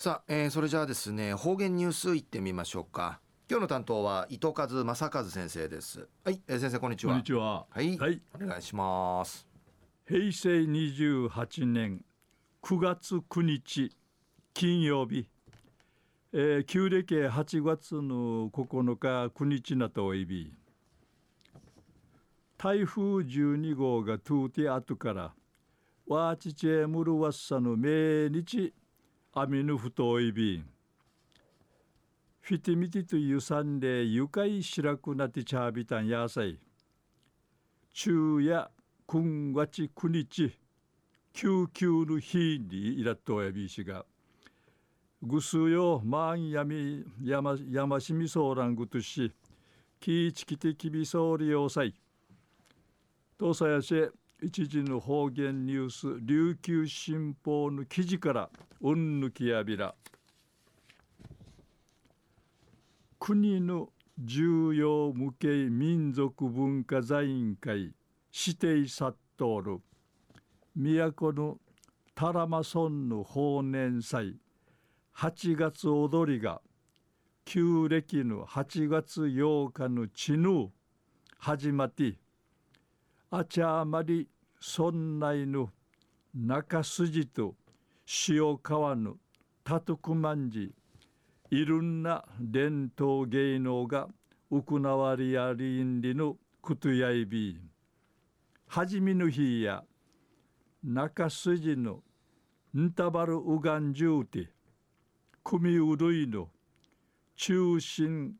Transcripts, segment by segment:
さあ、えー、それじゃあですね方言ニュースいってみましょうか。今日の担当は糸数正和先生です。はい、えー、先生こんにちは。こんにちは。はい、はい、お願いします。平成28年9月9日金曜日、えー、旧暦8月の9日9日なとおいび。台風12号がトゥーティアトからワーチチェムルワッサの命日アミヌフトイビンフィティミティという産で愉快白くなってチャービタン野菜昼夜くんわちくにち救急の日にいらっとやびしが。ぐすよまんやみやまやましみそうらんぐとしきいちきてきびそうりよさい。とさやし一時の方言ニュース琉球新報の記事からうんぬきやびら。国の重要無形民族文化財委員会指定殺到る。都のタラマ村の法年祭。8月踊りが。旧暦の8月8日の地ぬ始まってあちゃまり。村内の中筋と塩川のたとくまんじいろんな伝統芸能が行われやりんりのことやいび。はじみの日や中筋のんたばるうがんじゅうて組うるいの中心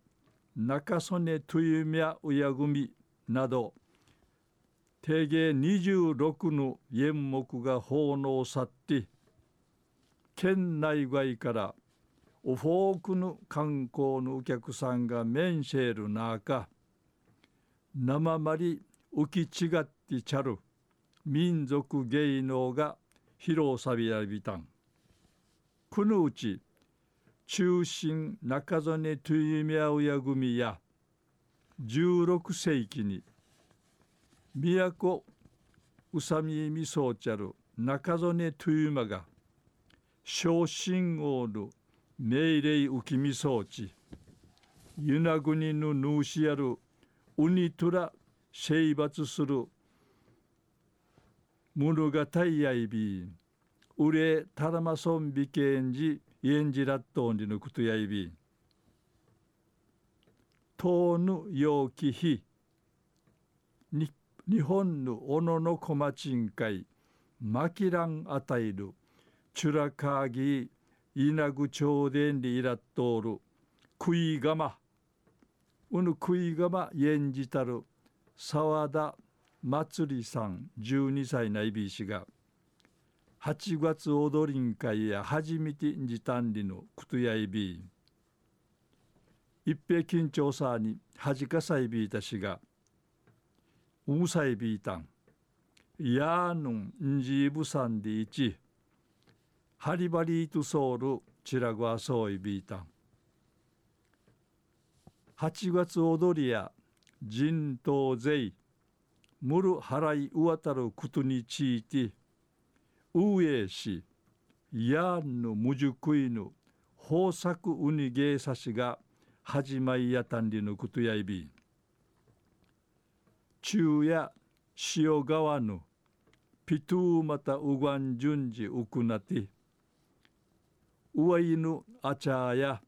中曽根とゆみゃうや組など定芸26の演目が奉納さって県内外からオフォークの観光のお客さんがメンシェル中生まり浮き違ってちゃる民族芸能が披露さびらびた。んこのうち中心中曽根トゥイミャウヤ組や16世紀に都宇佐美みそうちゃる中曽根トゥイマが昇進王の命令浮きみそうちユナグニのヌーシやるウニトラ征伐する物語やいびうれたらまそんびけんじえんじらっとんりのことやいびとぬ陽気日日本のおののこまちんかいまきらんあたいるチュラカーギー稲具町伝にいらっとおる食いがまうぬ食いがまえんじたる沢田祭さん12歳ないびしが8月踊りん会や初めてじたんりのくとやいび一平緊張さにはじかさいびいたしがうさいびいたん。やーぬんんじぶさんでいち。ハリバリートソウルチラグアソイビータン8月踊りや人頭税ムル払いうわたることについてうえしやんのむじゅくいぬ豊作うにげさしが始まりやたんりのことやいび中や塩川のピトゥーまたうがんじゅんじうくなてうわいぬあちゃや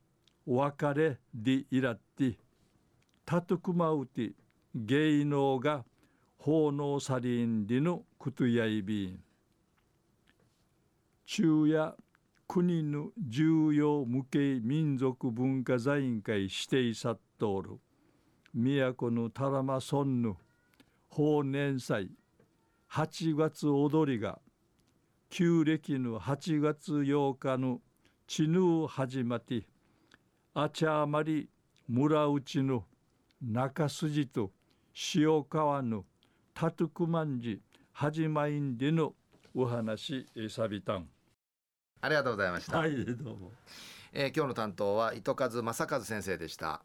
別れでいらってたとくまうて芸能が奉納さりんりのくとやいびん。中や国の重要無形民族文化財委員会指定さっとおる。都のたらま村の法年祭。8月踊りが。旧暦の8月8日のちぬ始まってあちゃまり村内の中筋と塩川のたとくまんじ始まりんでのお話えさびたん。ありがとうございました。はいどうも、えー、今日の担当は糸数正和先生でした